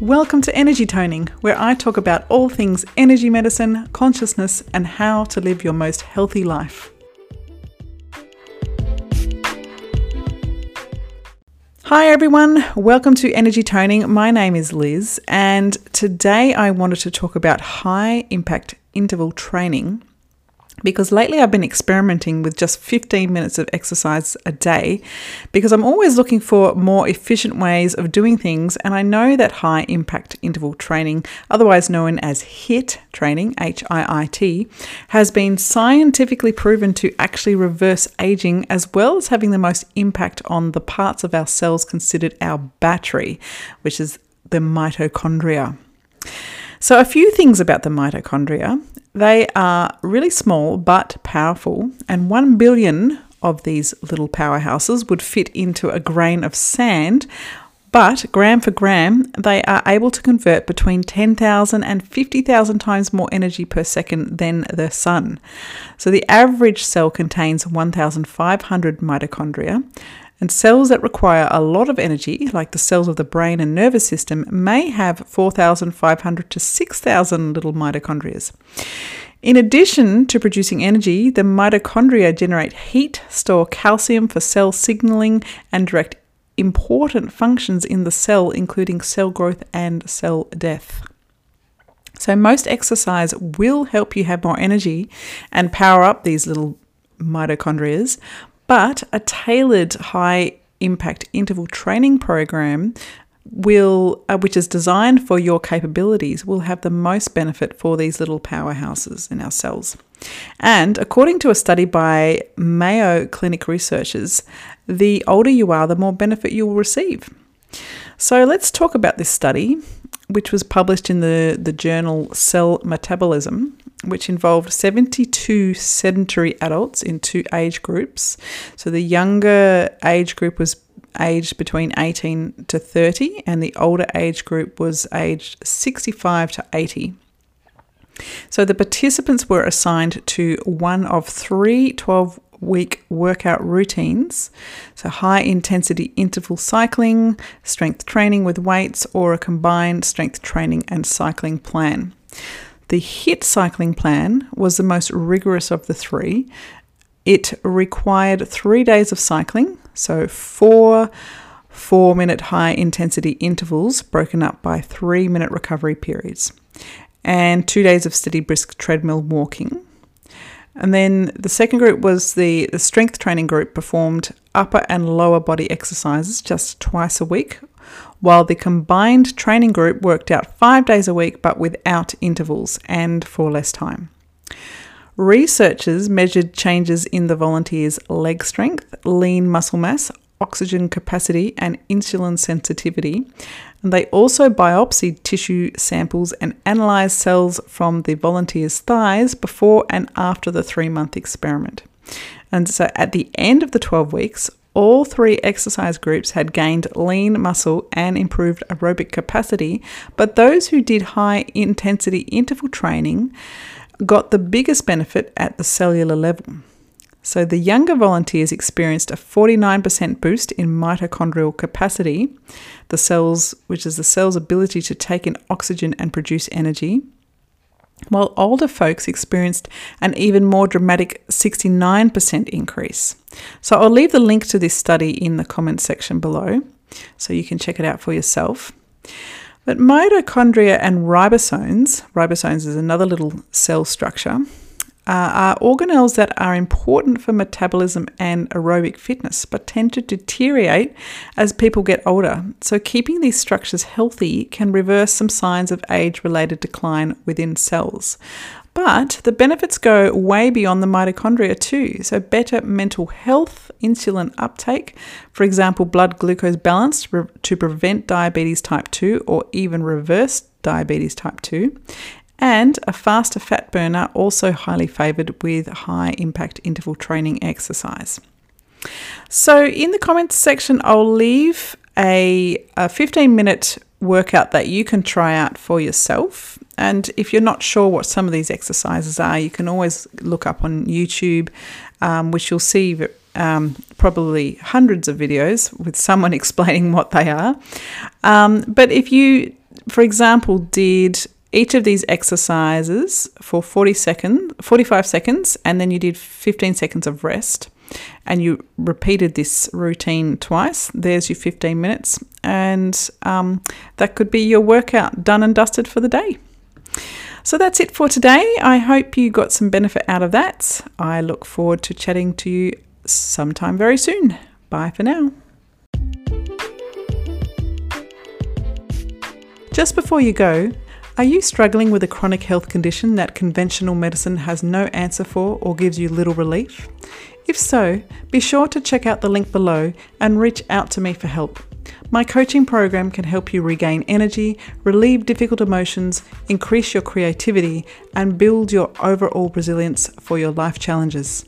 Welcome to Energy Toning, where I talk about all things energy medicine, consciousness, and how to live your most healthy life. Hi everyone, welcome to Energy Toning. My name is Liz, and today I wanted to talk about high impact interval training because lately I've been experimenting with just 15 minutes of exercise a day because I'm always looking for more efficient ways of doing things. And I know that high impact interval training, otherwise known as HIIT training, H I I T, has been scientifically proven to actually reverse aging as well as having the most impact on the parts of our cells considered our battery, which is the mitochondria. So, a few things about the mitochondria. They are really small but powerful, and 1 billion of these little powerhouses would fit into a grain of sand. But gram for gram, they are able to convert between 10,000 and 50,000 times more energy per second than the sun. So the average cell contains 1,500 mitochondria, and cells that require a lot of energy, like the cells of the brain and nervous system, may have 4,500 to 6,000 little mitochondria. In addition to producing energy, the mitochondria generate heat, store calcium for cell signaling, and direct important functions in the cell, including cell growth and cell death. So, most exercise will help you have more energy and power up these little mitochondria, but a tailored high impact interval training program will uh, which is designed for your capabilities will have the most benefit for these little powerhouses in our cells. And according to a study by Mayo Clinic researchers, the older you are, the more benefit you will receive. So let's talk about this study, which was published in the, the journal Cell Metabolism which involved 72 sedentary adults in two age groups. So the younger age group was aged between 18 to 30, and the older age group was aged 65 to 80. So the participants were assigned to one of three 12 week workout routines. So, high intensity interval cycling, strength training with weights, or a combined strength training and cycling plan. The HIIT cycling plan was the most rigorous of the three. It required three days of cycling, so four four minute high intensity intervals broken up by three minute recovery periods, and two days of steady brisk treadmill walking. And then the second group was the, the strength training group performed upper and lower body exercises just twice a week while the combined training group worked out five days a week but without intervals and for less time. Researchers measured changes in the volunteers' leg strength, lean muscle mass, oxygen capacity, and insulin sensitivity. And they also biopsied tissue samples and analysed cells from the volunteers' thighs before and after the three month experiment. And so at the end of the 12 weeks, all three exercise groups had gained lean muscle and improved aerobic capacity, but those who did high intensity interval training got the biggest benefit at the cellular level. So the younger volunteers experienced a 49% boost in mitochondrial capacity, the cells which is the cell's ability to take in oxygen and produce energy, while older folks experienced an even more dramatic 69% increase. So I'll leave the link to this study in the comments section below so you can check it out for yourself. But mitochondria and ribosomes, ribosomes is another little cell structure, uh, are organelles that are important for metabolism and aerobic fitness, but tend to deteriorate as people get older. So, keeping these structures healthy can reverse some signs of age related decline within cells. But the benefits go way beyond the mitochondria too. So, better mental health, insulin uptake, for example, blood glucose balance to prevent diabetes type 2 or even reverse diabetes type 2, and a faster fat burner, also highly favoured with high impact interval training exercise. So, in the comments section, I'll leave a, a 15 minute workout that you can try out for yourself. And if you're not sure what some of these exercises are, you can always look up on YouTube, um, which you'll see um, probably hundreds of videos with someone explaining what they are. Um, but if you for example, did each of these exercises for 40 seconds, 45 seconds, and then you did 15 seconds of rest, and you repeated this routine twice, there's your 15 minutes, and um, that could be your workout done and dusted for the day. So that's it for today. I hope you got some benefit out of that. I look forward to chatting to you sometime very soon. Bye for now. Just before you go, are you struggling with a chronic health condition that conventional medicine has no answer for or gives you little relief? If so, be sure to check out the link below and reach out to me for help. My coaching program can help you regain energy, relieve difficult emotions, increase your creativity, and build your overall resilience for your life challenges.